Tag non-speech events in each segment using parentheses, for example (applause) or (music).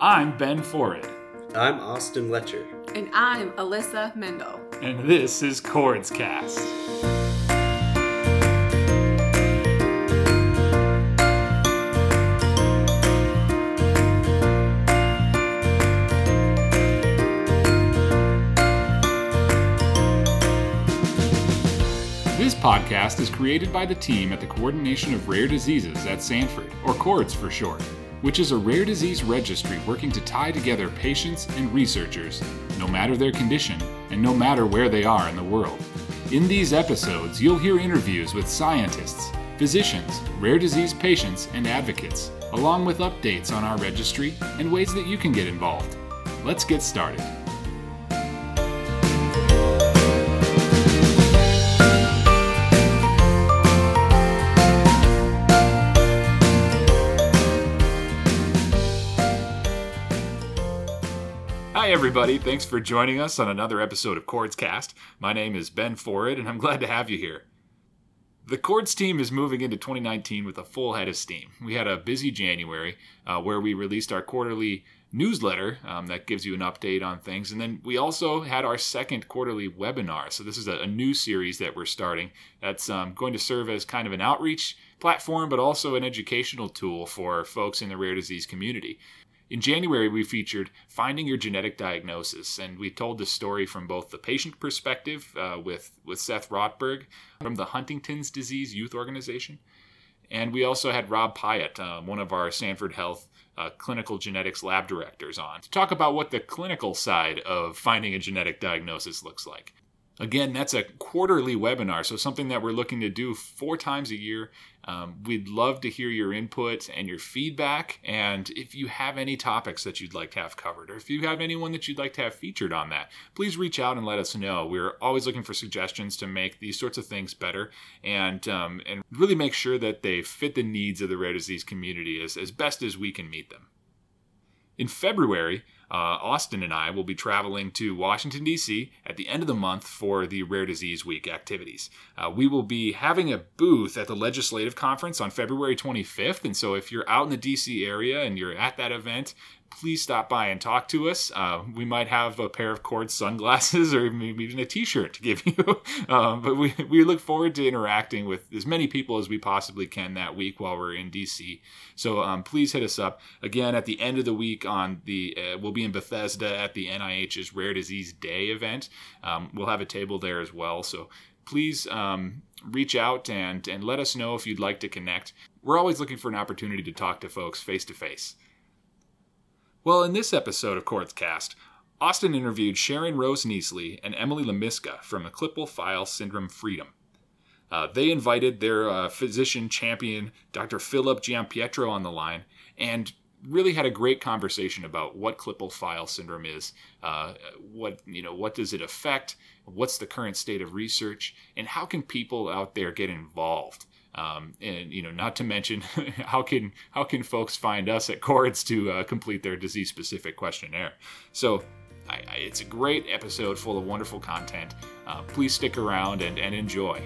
I'm Ben Forrid. I'm Austin Letcher. And I'm Alyssa Mendel. And this is CORDS Cast. This podcast is created by the team at the Coordination of Rare Diseases at Sanford, or CORDS for short, which is a rare disease registry working to tie together patients and researchers, no matter their condition and no matter where they are in the world. In these episodes, you'll hear interviews with scientists, physicians, rare disease patients, and advocates, along with updates on our registry and ways that you can get involved. Let's get started. Hi, everybody. Thanks for joining us on another episode of CORDS Cast. My name is Ben Forrid, and I'm (laughs) glad to have you here. The CORDS team is moving into 2019 with a full head of steam. We had a busy January uh, where we released our quarterly newsletter um, that gives you an update on things. And then we also had our second quarterly webinar. So, this is a, a new series that we're starting that's um, going to serve as kind of an outreach platform, but also an educational tool for folks in the rare disease community. In January, we featured Finding Your Genetic Diagnosis, and we told the story from both the patient perspective uh, with, with Seth Rotberg from the Huntington's Disease Youth Organization. And we also had Rob Pyatt, uh, one of our Sanford Health uh, clinical genetics lab directors, on to talk about what the clinical side of finding a genetic diagnosis looks like. Again, that's a quarterly webinar, so something that we're looking to do four times a year. Um, we'd love to hear your input and your feedback. And if you have any topics that you'd like to have covered, or if you have anyone that you'd like to have featured on that, please reach out and let us know. We're always looking for suggestions to make these sorts of things better and um, and really make sure that they fit the needs of the rare disease community as, as best as we can meet them. In February, uh, Austin and I will be traveling to Washington, D.C. at the end of the month for the Rare Disease Week activities. Uh, we will be having a booth at the Legislative Conference on February 25th. And so if you're out in the D.C. area and you're at that event, please stop by and talk to us. Uh, we might have a pair of cord sunglasses (laughs) or maybe even a T-shirt to give (laughs) you. um, but we, we look forward to interacting with as many people as we possibly can that week while we're in DC. So um, please hit us up again at the end of the week. On the uh, we'll be in Bethesda at the NIH's Rare Disease Day event. Um, we'll have a table there as well. So please um, reach out and and let us know if you'd like to connect. We're always looking for an opportunity to talk to folks face to face. Well, in this episode of Cast, Austin interviewed Sharon Rose Neasley and Emily Lamiska from the Klippel-Feil Syndrome Freedom. Uh, they invited their uh, physician champion, Dr. Philip Giampietro, on the line and really had a great conversation about what Klippel-Feil syndrome is, uh, what you know, what does it affect, what's the current state of research, and how can people out there get involved. Um, and you know, not to mention (laughs) how can how can folks find us at CORDS to uh, complete their disease specific questionnaire? So. I, I, it's a great episode full of wonderful content. Uh, please stick around and, and enjoy.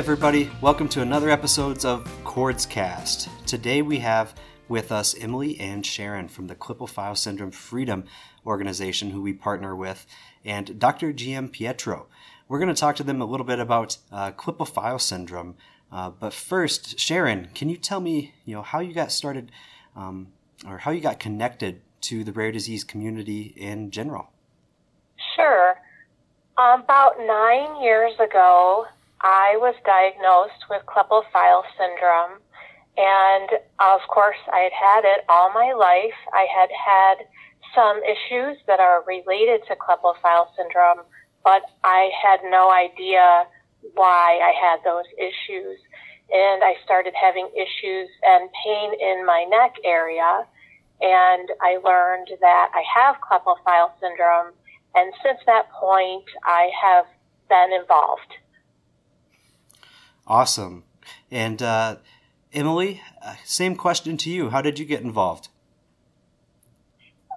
Everybody, welcome to another episode of CORDS Cast. Today we have with us Emily and Sharon from the Klippel-Feil Syndrome Freedom Organization, who we partner with, and Dr. Giampietro. We're going to talk to them a little bit about uh, Klippel-Feil syndrome. Uh, but first, Sharon, can you tell me, you know, how you got started, um, or how you got connected to the rare disease community in general? Sure. About nine years ago, I was diagnosed with Klippel-Feil syndrome, and of course, I had had it all my life. I had had some issues that are related to Klippel-Feil syndrome, but I had no idea why I had those issues. And I started having issues and pain in my neck area. and I learned that I have Klippel-Feil syndrome. And since that point, I have been involved. Awesome. And uh, Emily, uh, same question to you. How did you get involved?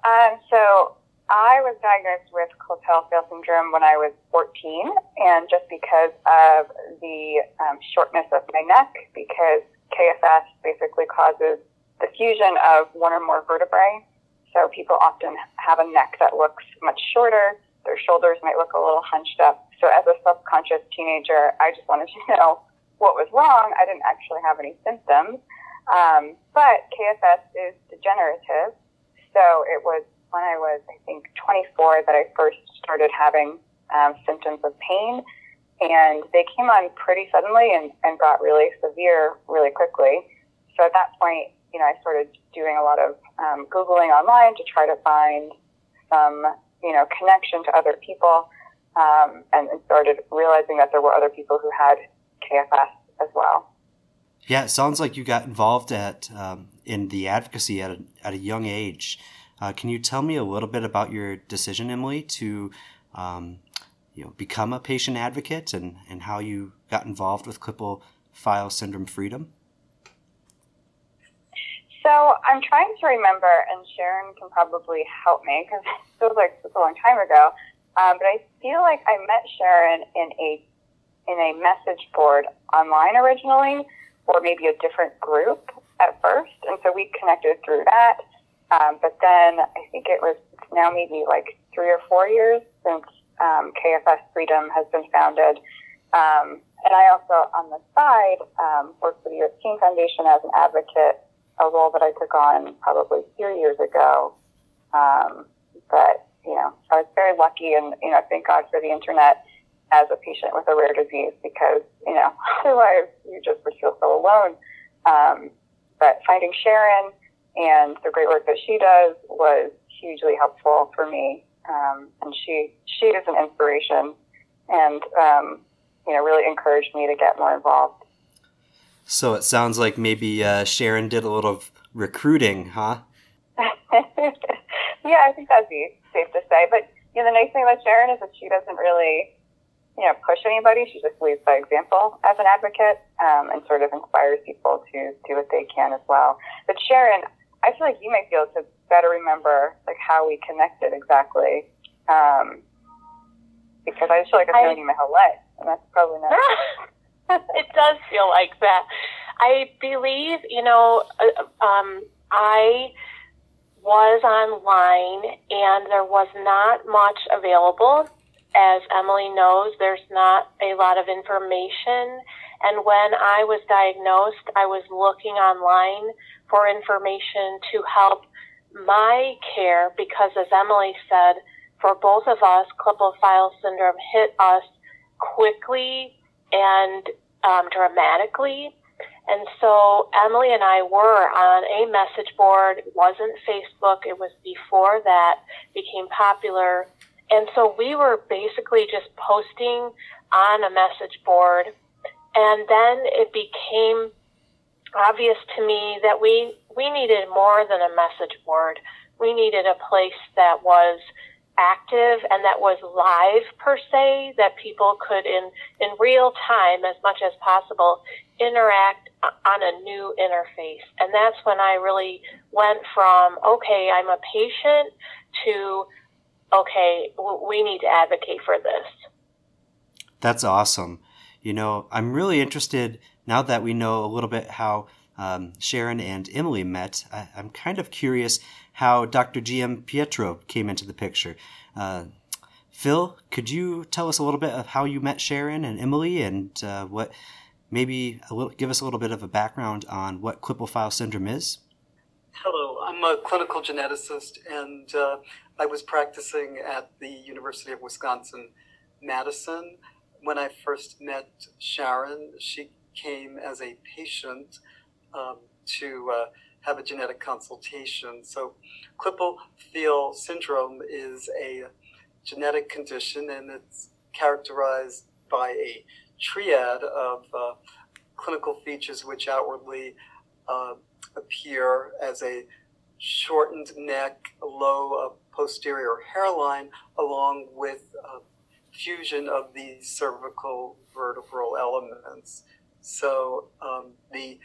Um, so I was diagnosed with Klippel-Feil syndrome when I was 14, and just because of the um, shortness of my neck, because KFS basically causes the fusion of one or more vertebrae. So people often have a neck that looks much shorter. Their shoulders might look a little hunched up. So as a subconscious teenager, I just wanted to (laughs) know what was wrong. I didn't actually have any symptoms. Um, but KFS is degenerative. So it was when I was, I think, 24 that I first started having um, symptoms of pain. And they came on pretty suddenly and, and got really severe really quickly. So at that point, you know, I started doing a lot of um, Googling online to try to find some, you know, connection to other people um, and, and started realizing that there were other people who had KFS as well. Yeah, it sounds like you got involved at um, in the advocacy at a, at a young age. Uh, can you tell me a little bit about your decision, Emily, to um, you know become a patient advocate and, and how you got involved with Klippel File syndrome freedom? So I'm trying to remember, and Sharon can probably help me because (laughs) it feels like it's a long time ago. Um, but I feel like I met Sharon in a in a message board online originally, or maybe a different group at first, and so we connected through that. Um, but then I think it was now maybe like three or four years since um, KFS Freedom has been founded. Um, and I also, on the side, um, work for the U.S. Teen Foundation as an advocate, a role that I took on probably three years ago. Um, but, you know, I was very lucky and, you know, thank God for the internet as a patient with a rare disease because, you know, (laughs) otherwise you just would feel so alone. Um, but finding Sharon, and the great work that she does was hugely helpful for me. Um, and she she is an inspiration, and um, you know really encouraged me to get more involved. So it sounds like maybe uh, Sharon did a little recruiting, huh? (laughs) yeah, I think that'd be safe to say. But you know, the nice thing about Sharon is that she doesn't really you know, push anybody. She just leads by example as an advocate um, and sort of inspires people to do what they can as well. But Sharon, I feel like you might be able to better remember like how we connected exactly. Um, because I just feel like I've known you my whole life, and that's probably not. (laughs) it does feel like that. I believe, you know, uh, um, I was online and there was not much available. As Emily knows, there's not a lot of information. And when I was diagnosed, I was looking online for information to help my care because, as Emily said, for both of us, Klippel-Feil syndrome hit us quickly and um, dramatically. And so Emily and I were on a message board. It wasn't Facebook. It was before that became popular. And so we were basically just posting on a message board. And then it became obvious to me that we we needed more than a message board. We needed a place that was active and that was live per se that people could in in real time as much as possible interact on a new interface and that's when i really went from okay i'm a patient to okay we need to advocate for this that's awesome you know i'm really interested now that we know a little bit how um, Sharon and Emily met, I, am kind of curious how Dr. Giampietro came into the picture. Uh, Phil, could you tell us a little bit of how you met Sharon and Emily and uh, what maybe a little, give us a little bit of a background on what Klippel-Feil syndrome is? Hello, I'm a clinical geneticist and uh, I was practicing at the University of Wisconsin Madison. When I first met Sharon, she came as a patient um, to uh, have a genetic consultation. So, Klippel-Feil syndrome is a genetic condition and it's characterized by a triad of uh, clinical features which outwardly uh, appear as a shortened neck, low uh, posterior hairline, along with uh, fusion of the cervical vertebral elements. So um, the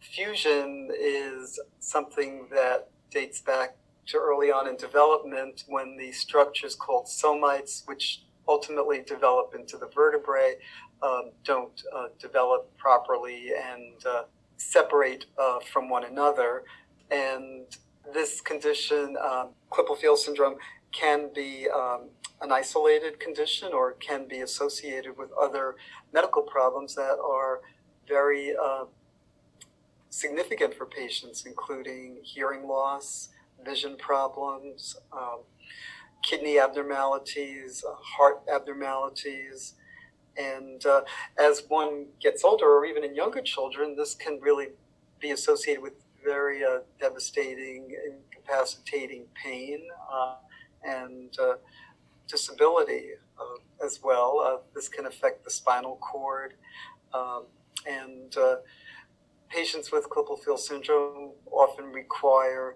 fusion is something that dates back to early on in development when the structures called somites, which ultimately develop into the vertebrae, um, don't uh, develop properly and uh, separate uh, from one another. And this condition, um, Klippel-Feil syndrome, can be um, an isolated condition or can be associated with other medical problems that are very uh, significant for patients, including hearing loss, vision problems, um, kidney abnormalities, uh, heart abnormalities. And uh, as one gets older, or even in younger children, this can really be associated with very uh, devastating, incapacitating pain uh, and uh, disability uh, as well. this can affect the spinal cord. Um, and patients with Klippel-Feil syndrome often require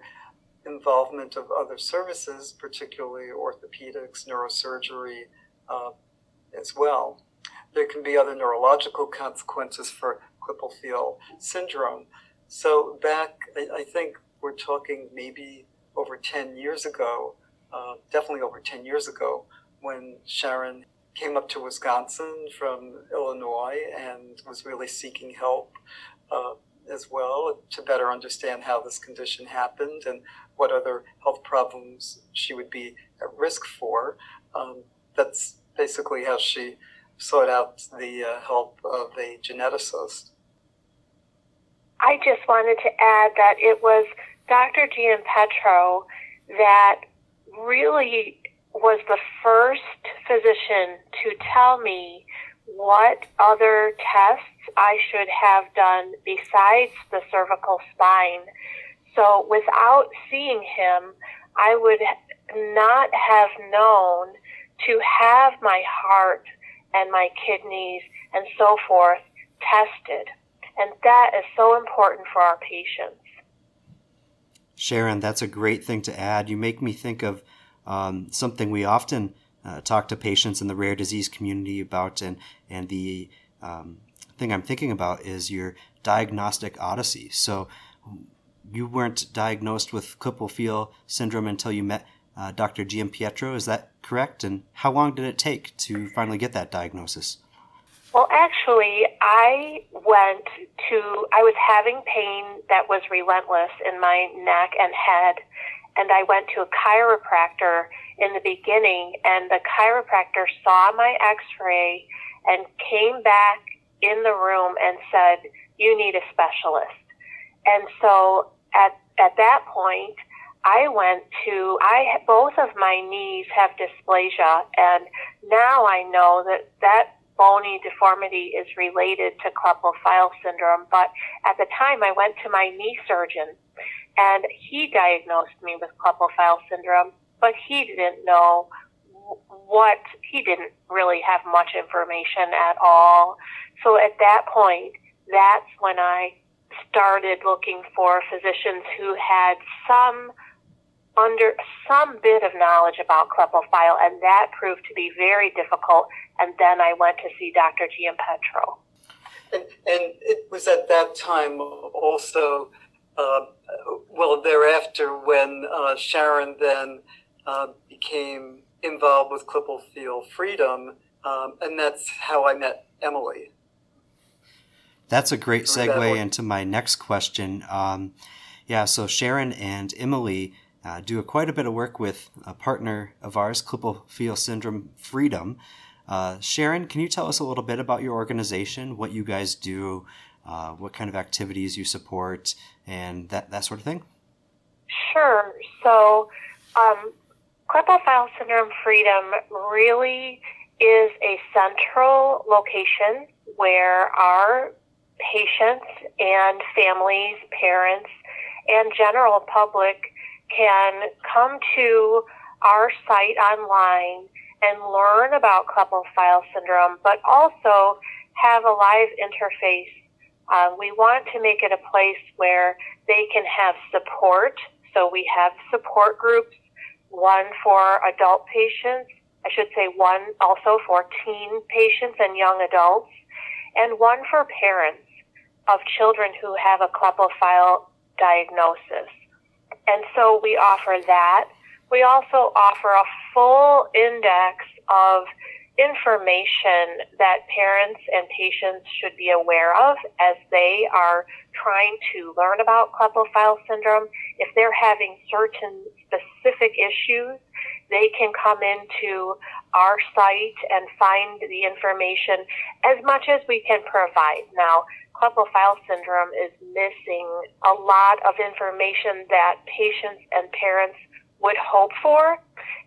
involvement of other services, particularly orthopedics, neurosurgery, uh, as well. There can be other neurological consequences for Klippel-Feil syndrome. So back, I, I, think we're talking maybe over 10 years ago, uh, definitely over 10 years ago, when Sharon came up to Wisconsin from Illinois and was really seeking help uh, as well to better understand how this condition happened and what other health problems she would be at risk for. Um, that's basically how she sought out the uh, help of a geneticist. I just wanted to add that it was Dr. Giampietro that really was the first physician to tell me what other tests I should have done besides the cervical spine. So without seeing him, I would not have known to have my heart and my kidneys and so forth tested. And that is so important for our patients. Sharon, that's a great thing to add. You make me think of um, something we often uh, talk to patients in the rare disease community about, and and the um, thing I'm thinking about is your diagnostic odyssey. So you weren't diagnosed with Klippel-Feil syndrome until you met uh, Dr. Giampietro. Is that correct? And how long did it take to finally get that diagnosis? Well, actually, I went to, I was having pain that was relentless in my neck and head, and I went to a chiropractor in the beginning, and the chiropractor saw my x ray and came back in the room and said, You need a specialist. And so at, at that point, I went to, I, both of my knees have dysplasia, and now I know that that bony deformity is related to Klippel-Feil syndrome. But at the time, I went to my knee surgeon, and he diagnosed me with Klippel-Feil syndrome, but he didn't know what, he didn't really have much information at all. So at that point, that's when I started looking for physicians who had some under some bit of knowledge about Klippel-Feil, and that proved to be very difficult. And then I went to see Dr. Giampietro. And, and it was at that time also, uh, well, thereafter, when uh, Sharon then uh, became involved with Klippel-Feil Freedom, um, and that's how I met Emily. That's a great segue into my next question. Um, yeah, so Sharon and Emily uh, do a, quite a bit of work with a partner of ours, Klippel-Feil Syndrome Freedom. Uh, Sharon, can you tell us a little bit about your organization, what you guys do, uh, what kind of activities you support, and that, that sort of thing? Sure. So, um, Klippel-Feil Syndrome Freedom really is a central location where our patients and families, parents, and general public can come to our site online and learn about Klippel-Feil syndrome, but also have a live interface. Uh, we want to make it a place where they can have support So we have support groups, one for adult patients, I should say one also for teen patients and young adults, and one for parents of children who have a Klippel-Feil diagnosis. And so we offer that. We also offer a full index of information that parents and patients should be aware of as they are trying to learn about Klippel-Feil syndrome. If they're having certain specific issues, they can come into our site and find the information as much as we can provide. Now, Klippel-Feil syndrome is missing a lot of information that patients and parents would hope for.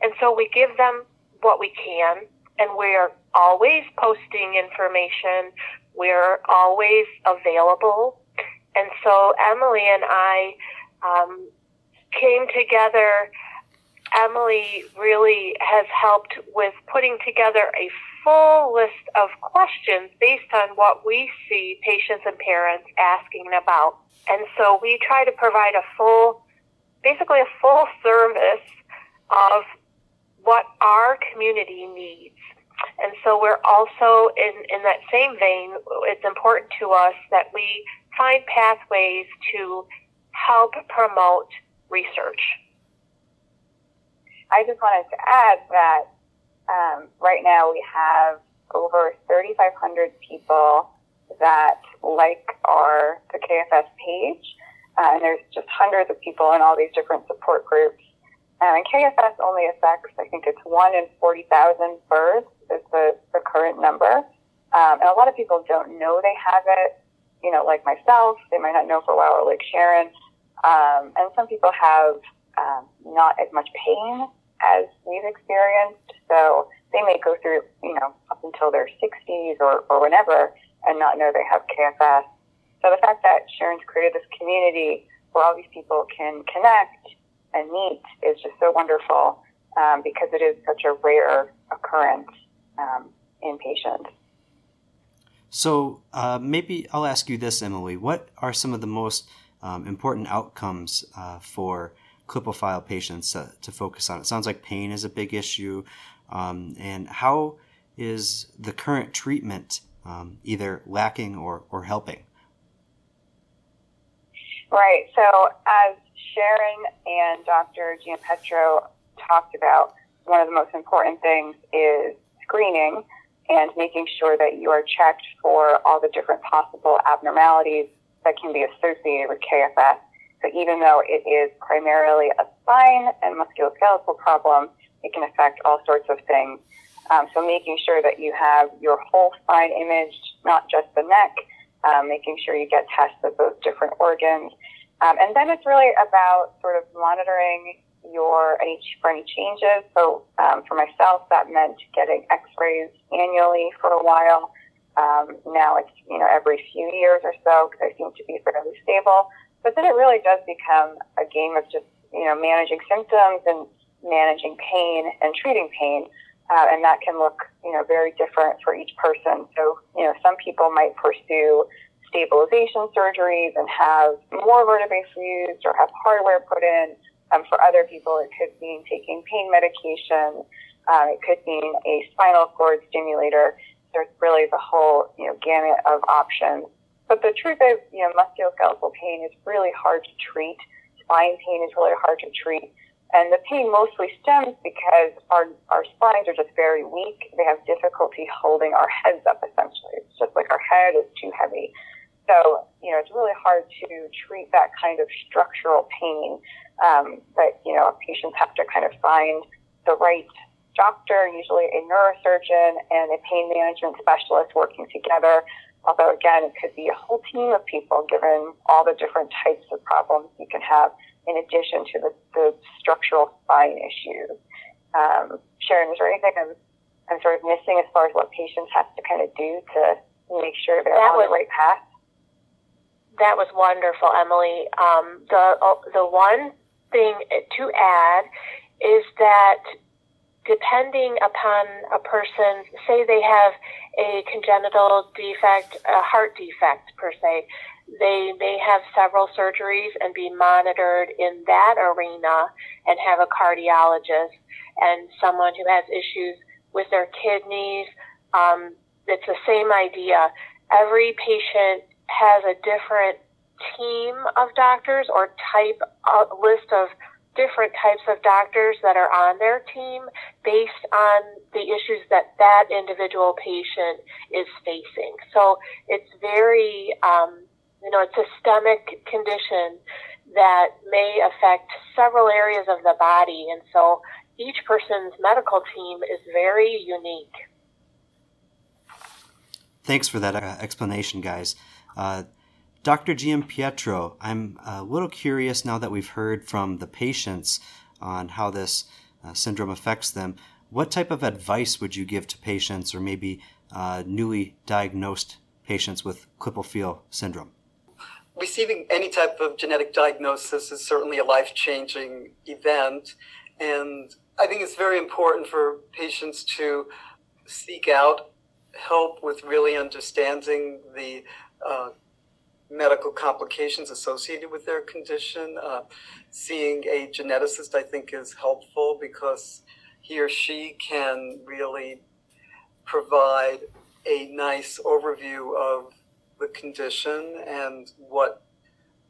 And so we give them what we can and we're always posting information. We're always available. And so Emily and I um, came together. Emily really has helped with putting together a full list of questions based on what we see patients and parents asking about. And so we try to provide a full, basically a full service of what our community needs. And so we're also in, in that same vein, it's important to us that we find pathways to help promote research. I just wanted to add that um, right now we have over 3,500 people that like our the KFS page, uh, and there's just hundreds of people in all these different support groups. Um, and KFS only affects, I think it's one in 40,000 births is the, the current number. Um, and a lot of people don't know they have it, you know, like myself, they might not know for a while, or like Sharon. Um, and some people have um, not as much pain as we've experienced. So they may go through, you know, up until their 60s or, or whenever and not know they have KFS. So the fact that Sharon's created this community where all these people can connect and meet is just so wonderful um, because it is such a rare occurrence um, in patients. So uh, maybe I'll ask you this, Emily. What are some of the most um, important outcomes uh, for Klippel-Feil patients to focus on? It sounds like pain is a big issue. Um, and how is the current treatment um, either lacking or, or helping? Right. So, as Sharon and Dr. Giampietro talked about, one of the most important things is screening and making sure that you are checked for all the different possible abnormalities that can be associated with KFS. So even though it is primarily a spine and musculoskeletal problem, it can affect all sorts of things. Um, so making sure that you have your whole spine imaged, not just the neck, um, making sure you get tests of those different organs. Um, and then it's really about sort of monitoring your any for any changes. So um, for myself, that meant getting X-rays annually for a while. Um, now it's you know every few years or so because I seem to be fairly stable. But then it really does become a game of just you know managing symptoms and managing pain and treating pain. Uh, and that can look, you know, very different for each person. So, you know, some people might pursue stabilization surgeries and have more vertebrae fused or have hardware put in. Um, for other people, it could mean taking pain medication. Uh, it could mean a spinal cord stimulator. There's really the whole, you know, gamut of options. But the truth is, you know, musculoskeletal pain is really hard to treat. Spine pain is really hard to treat. And the pain mostly stems because our, our spines are just very weak. They have difficulty holding our heads up, essentially. It's just like our head is too heavy. So, you know, it's really hard to treat that kind of structural pain. Um, but, you know, patients have to kind of find the right doctor, usually a neurosurgeon and a pain management specialist working together. Although, again, it could be a whole team of people given all the different types of problems you can have in addition to the, the structural spine issues. Um, Sharon, is there anything I'm, I'm sort of missing as far as what patients have to kind of do to make sure they're that on was, the right path? That was wonderful, Emily. Um, the the one thing to add is that depending upon a person, say they have a congenital defect, a heart defect per se, they may have several surgeries and be monitored in that arena and have a cardiologist and someone who has issues with their kidneys. Um, it's the same idea. Every patient has a different team of doctors or type list of different types of doctors that are on their team based on the issues that that individual patient is facing. So it's very, um, you know, a systemic condition that may affect several areas of the body. And so each person's medical team is very unique. Thanks for that uh, explanation, guys. Uh, Dr. Giampietro, I'm a little curious now that we've heard from the patients on how this uh, syndrome affects them. What type of advice would you give to patients or maybe uh, newly diagnosed patients with Klippel-Feil syndrome? Receiving any type of genetic diagnosis is certainly a life changing event. And I think it's very important for patients to seek out help with really understanding the uh, medical complications associated with their condition. Uh, seeing a geneticist, I think, is helpful because he or she can really provide a nice overview of the condition and what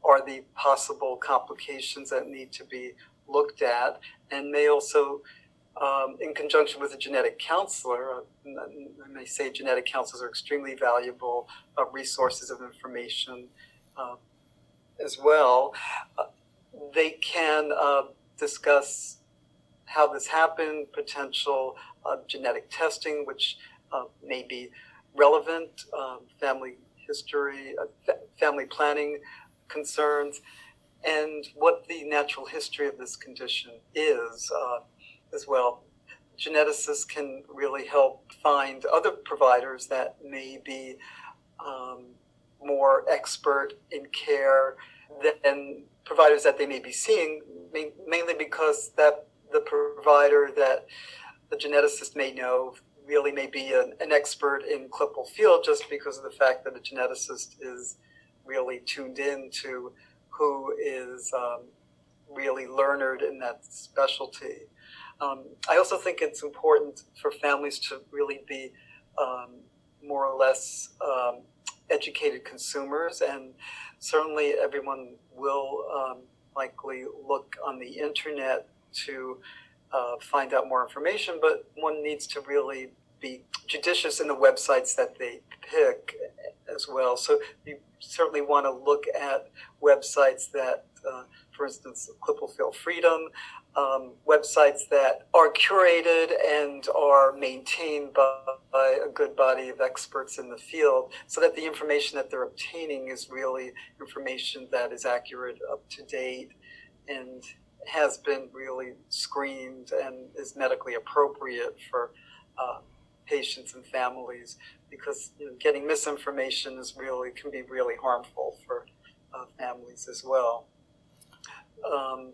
are the possible complications that need to be looked at, and may also um, in conjunction with a genetic counselor, uh, I may say genetic counselors are extremely valuable uh, resources of information uh, as well. Uh, they can uh, discuss how this happened, potential uh, genetic testing, which may be relevant, um, family history, family planning concerns, and what the natural history of this condition is as well. Geneticists can really help find other providers that may be um, more expert in care than providers that they may be seeing, mainly because that the provider that the geneticist may know really may be an, an expert in Klippel-Feil just because of the fact that a geneticist is really tuned in to who is um, really learned in that specialty. Um, I also think it's important for families to really be um, more or less um, educated consumers, and certainly everyone will um, likely look on the internet to uh, find out more information, but one needs to really be judicious in the websites that they pick as well. So you certainly want to look at websites that, uh, for instance, Klippel-Feil Freedom, um, websites that are curated and are maintained by, by, a good body of experts in the field so that the information that they're obtaining is really information that is accurate, up to date, and has been really screened and is medically appropriate for uh, patients and families because you know, getting misinformation is really can be really harmful for uh, families as well. Um,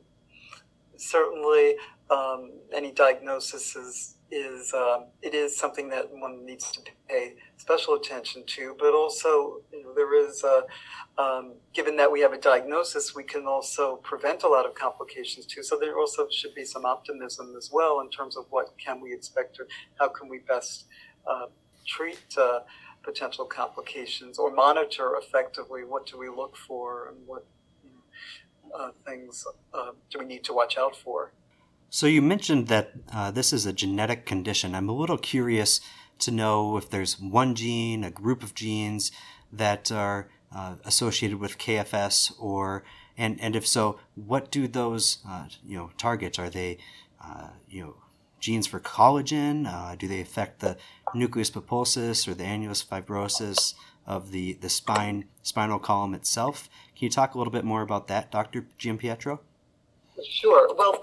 certainly um, any diagnosis is is um, it is something that one needs to pay special attention to, but also you know, there is a, um, given that we have a diagnosis, we can also prevent a lot of complications too. So there also should be some optimism as well in terms of what can we expect or how can we best uh, treat uh, potential complications or monitor effectively what do we look for and what uh, things uh, do we need to watch out for? So you mentioned that uh, this is a genetic condition. I'm a little curious to know if there's one gene, a group of genes that are uh, associated with KFS, or and and if so, what do those uh, you know targets? Are they uh, you know genes for collagen? do they affect the nucleus pulposus or the annulus fibrosus? of the, the spine spinal column itself. Can you talk a little bit more about that, Dr. Giampietro? Sure. Well,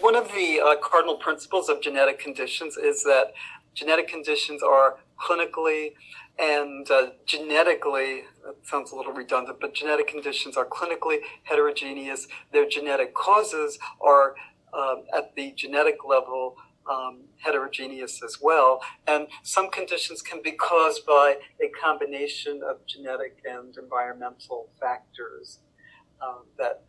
one of the uh, cardinal principles of genetic conditions is that genetic conditions are clinically and uh, genetically, that sounds a little redundant, but genetic conditions are clinically heterogeneous. Their genetic causes are uh, at the genetic level um, heterogeneous as well. And some conditions can be caused by a combination of genetic and environmental factors um, that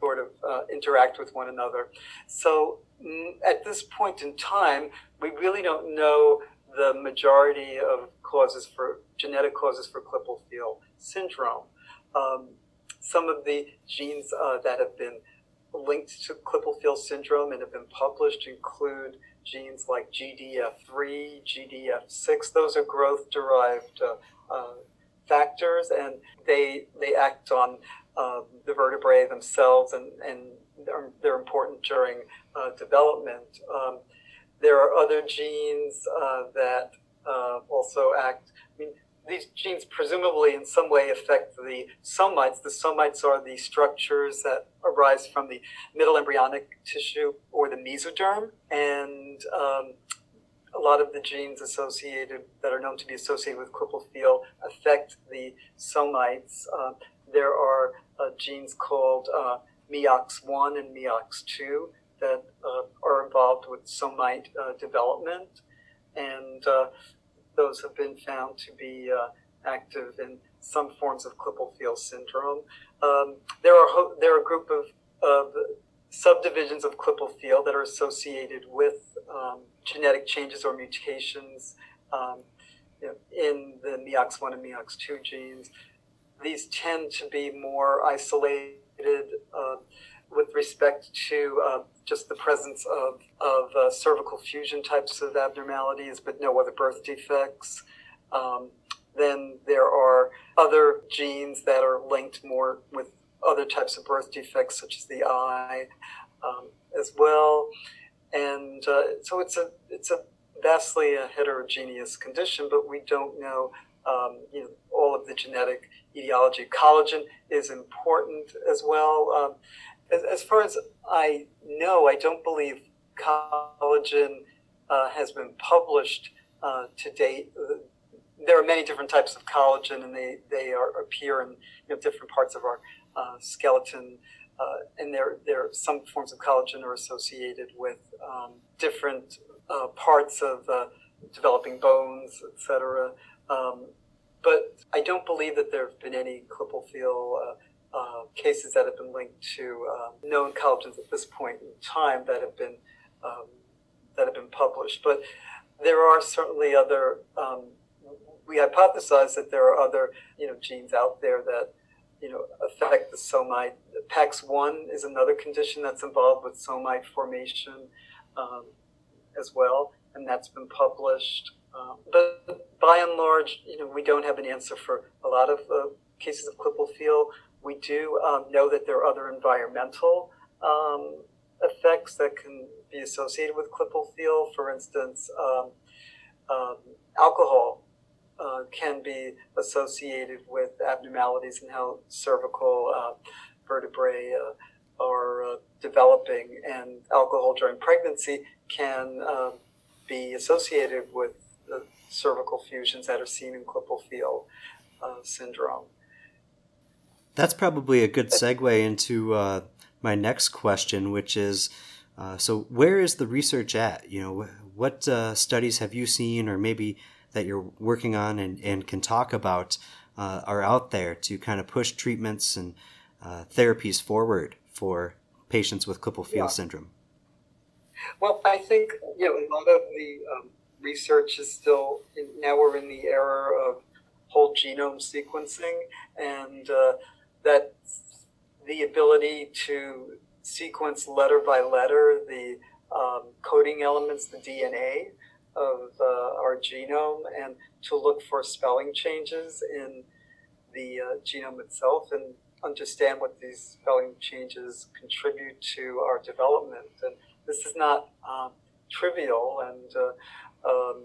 sort of uh, interact with one another. So mm, at this point in time, we really don't know the majority of causes for genetic causes for Klippel-Feil syndrome. Um, some of the genes uh, that have been linked to Klippel-Feil syndrome and have been published include genes like GDF3, GDF6. Those are growth-derived uh, uh, factors, and they they act on uh, the vertebrae themselves, and and they're, they're important during uh, development. Um, there are other genes uh, that uh, also act. I mean, these genes presumably in some way affect the somites. The somites are the structures that arise from the middle embryonic tissue or the mesoderm, and um, a lot of the genes associated that are known to be associated with Klippel-Feil affect the somites. Uh, there are uh, genes called uh, MEOX1 and MEOX2 that uh, are involved with somite uh, development, and uh, those have been found to be uh, active in some forms of Klippel-Feil syndrome. Um, there are ho- there are a group of, of subdivisions of Klippel-Feil that are associated with um, genetic changes or mutations um, you know, in the MEOX1 and MEOX2 genes. These tend to be more isolated uh, with respect to uh, just the presence of, of uh, cervical fusion types of abnormalities, but no other birth defects. Um, then there are other genes that are linked more with other types of birth defects, such as the eye, um, as well. And uh, so it's a it's a vastly a heterogeneous condition, but we don't know, um, you know all of the genetic etiology. Collagen is important as well. Um, as, as far as I know, I don't believe collagen uh, has been published uh, to date. There are many different types of collagen, and they, they are, appear in you know, different parts of our uh, skeleton. Uh, and there, there some forms of collagen are associated with um, different uh, parts of uh, developing bones, etc. Um, but I don't believe that there have been any Klippel-Feil uh, cases that have been linked to um, known collagens at this point in time that have been um, that have been published. But there are certainly other. Um, we hypothesize that there are other you know genes out there that you know affect the somite. PAX1 is another condition that's involved with somite formation um, as well, and that's been published. But by and large, you know, we don't have an answer for a lot of uh, cases of Klippel-Feil. We do um, know that there are other environmental um, effects that can be associated with Klippel-Feil. For instance, um, um alcohol uh, can be associated with abnormalities in how cervical uh, vertebrae uh, are uh, developing, and alcohol during pregnancy can uh, be associated with the cervical fusions that are seen in Klippel-Feil uh, syndrome. That's probably a good segue into uh, my next question, which is uh, so where is the research at? You know, what uh, studies have you seen, or maybe that you're working on and, and can talk about, uh, are out there to kind of push treatments and uh, therapies forward for patients with Klippel-Feil yeah. syndrome? Well, I think you know a lot of the um, research is still in, now we're in the era of whole genome sequencing and uh, that the ability to sequence letter by letter the um, coding elements, the DNA of uh, our genome, and to look for spelling changes in the uh, genome itself and understand what these spelling changes contribute to our development. And this is not um, trivial, and uh, um,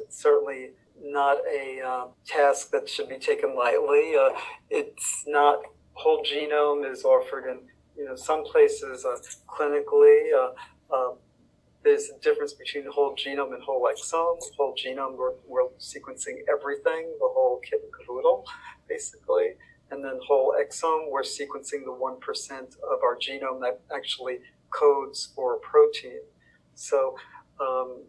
it's certainly not a uh, task that should be taken lightly. Uh, it's not whole genome is offered in you know some places uh, clinically. Uh, um, there's a difference between whole genome and whole exome. Whole genome, we're, we're sequencing everything, the whole kit and caboodle, basically. And then whole exome, we're sequencing the 1% of our genome that actually codes for a protein. So um,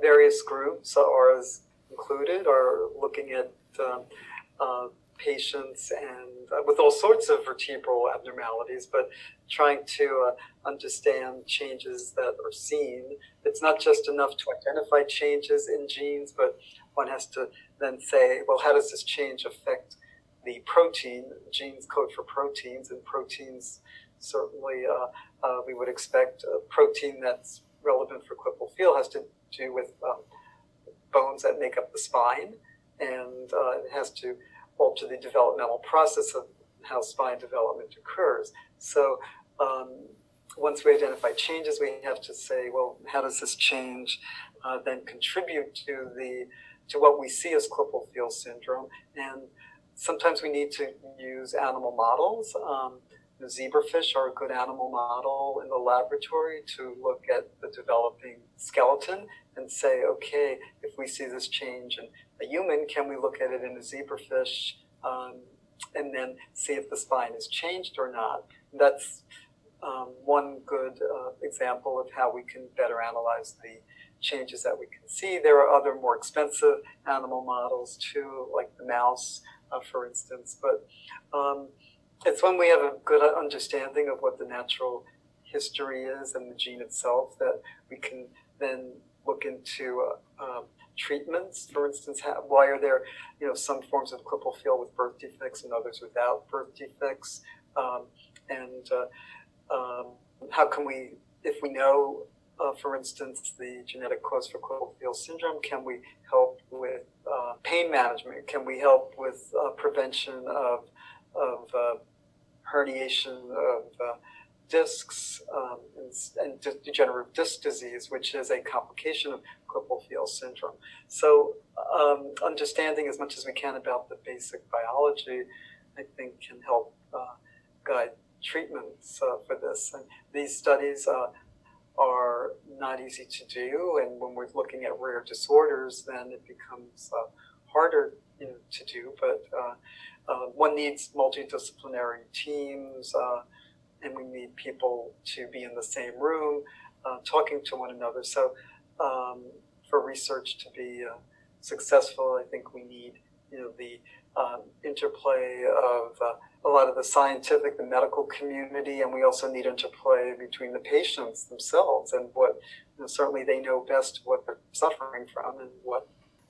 various groups, ours included, are looking at um, uh, patients and uh, with all sorts of vertebral abnormalities, but trying to uh, understand changes that are seen. It's not just enough to identify changes in genes, but one has to then say, well, how does this change affect the protein? Genes code for proteins, and proteins certainly uh, uh we would expect a protein that's relevant for Klippel Feil has to do with um, bones that make up the spine, and uh, it has to alter the developmental process of how spine development occurs. So um, once we identify changes, we have to say, well, how does this change uh, then contribute to the to what we see as Klippel-Feil syndrome? And sometimes we need to use animal models. Um, the zebrafish are a good animal model in the laboratory to look at the developing skeleton and say, okay, if we see this change in a human, can we look at it in a zebrafish um, and then see if the spine is changed or not? That's um, one good uh, example of how we can better analyze the changes that we can see. There are other more expensive animal models too, like the mouse, uh, for instance. But um, it's when we have a good understanding of what the natural history is and the gene itself that we can then into uh, um, treatments. For instance, how, why are there, you know, some forms of Klippel-Feil with birth defects and others without birth defects? Um, and uh, um, how can we, if we know, uh, for instance, the genetic cause for Klippel-Feil syndrome, can we help with uh, pain management? Can we help with uh, prevention of, of uh, herniation of discs um, and, and, degenerative disc disease, which is a complication of Klippel-Feil syndrome. So, um, understanding as much as we can about the basic biology, I think, can help uh, guide treatments uh, for this. And these studies uh, are not easy to do, and when we're looking at rare disorders, then it becomes uh, harder you know, to do. But uh, uh, one needs multidisciplinary teams and we need people to be in the same room uh, talking to one another. So, um, for research to be uh, successful, I think we need you know the um, interplay of uh, a lot of the scientific, the medical community, and we also need interplay between the patients themselves and what you know, certainly they know best what they're suffering from and what.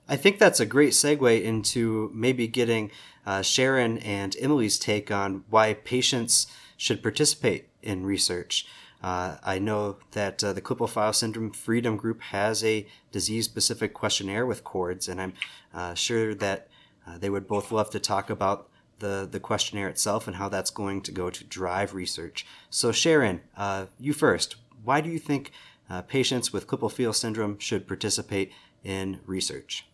I think that's a great segue into maybe getting uh, Sharon and Emily's take on why patients should participate in research. Uh, I know that uh, the Klippel-Feil Syndrome Freedom Group has a disease-specific questionnaire with CORDS, and I'm uh, sure that uh, they would both love to talk about the, the questionnaire itself and how that's going to go to drive research. So, Sharon, uh, you first. Why do you think uh, patients with Klippel-Feil syndrome should participate in research?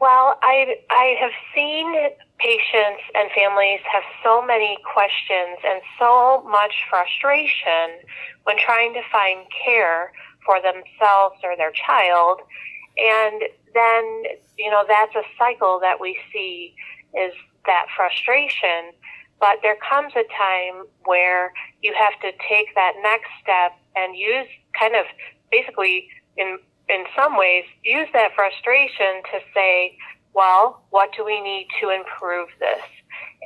Well, I I have seen patients and families have so many questions and so much frustration when trying to find care for themselves or their child. And then, you know, that's a cycle that we see is that frustration. But there comes a time where you have to take that next step and use kind of basically in in some ways use that frustration to say, well, what do we need to improve this?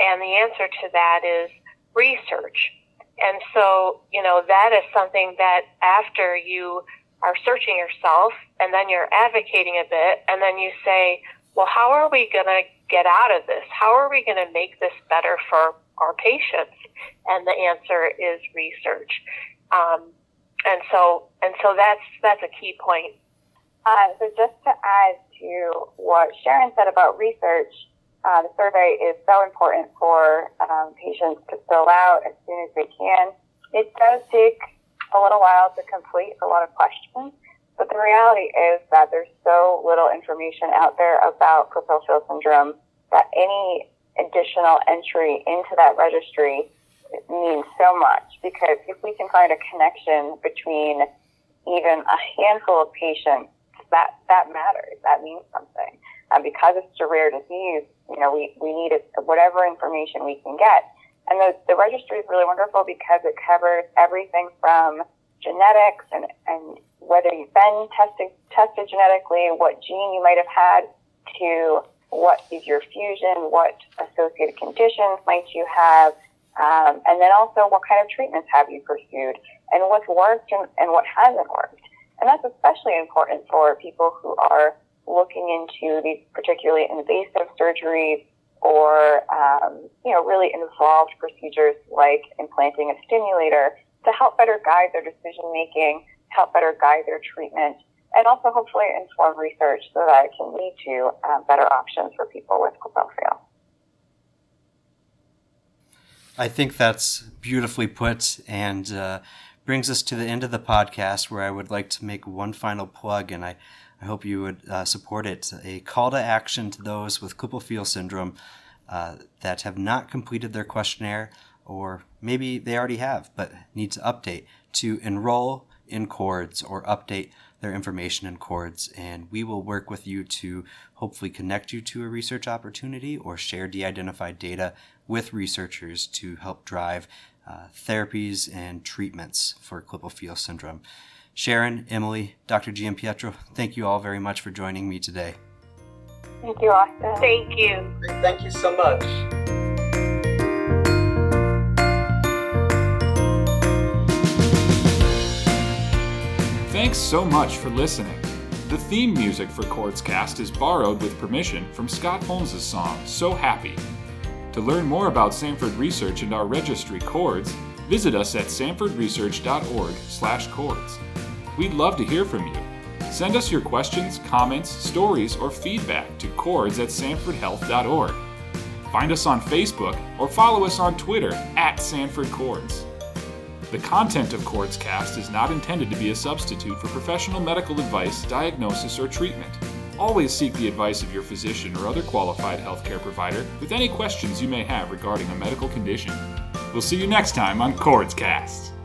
And the answer to that is research. And so, you know, that is something that after you are searching yourself and then you're advocating a bit and then you say, well, how are we going to get out of this? How are we going to make this better for our patients? And the answer is research. Um, and so, and so that's, that's a key point. Uh, so just to add to what Sharon said about research, uh, the survey is so important for um, patients to fill out as soon as they can. It does take a little while to complete a lot of questions, but the reality is that there's so little information out there about Klippel-Feil syndrome that any additional entry into that registry means so much because if we can find a connection between even a handful of patients that that matters. That means something. And because it's a rare disease, you know, we, we need whatever information we can get. And the, the registry is really wonderful because it covers everything from genetics and, and whether you've been tested tested genetically, what gene you might have had, to what is your fusion, what associated conditions might you have, um, and then also what kind of treatments have you pursued, and what's worked and, and what hasn't worked. And that's especially important for people who are looking into these particularly invasive surgeries or um, you know really involved procedures like implanting a stimulator to help better guide their decision making, help better guide their treatment, and also hopefully inform research so that it can lead to um, better options for people with Klippel-Feil. I think that's beautifully put and uh, brings us to the end of the podcast where I would like to make one final plug, and I, I hope you would uh, support it. A call to action to those with Klippel-Feil syndrome uh, that have not completed their questionnaire, or maybe they already have but need to update, to enroll in CORDS or update their information in CORDS. And we will work with you to hopefully connect you to a research opportunity or share de identified data with researchers to help drive uh, therapies and treatments for Klippel-Feil syndrome. Sharon, Emily, Dr. Giampietro, thank you all very much for joining me today. Thank you, Austin. Thank you. Thank you so much. Thanks so much for listening. The theme music for Cast is borrowed with permission from Scott Holmes' song So Happy. To learn more about Sanford Research and our registry Cords, visit us at sanfordresearch.org/cords. We'd love to hear from you. Send us your questions, comments, stories, or feedback to cords at sanfordhealth.org. Find us on Facebook or follow us on Twitter at Sanford Cords. The content of Cast is not intended to be a substitute for professional medical advice, diagnosis, or treatment. Always seek the advice of your physician or other qualified healthcare provider with any questions you may have regarding a medical condition. We'll see you next time on Cast.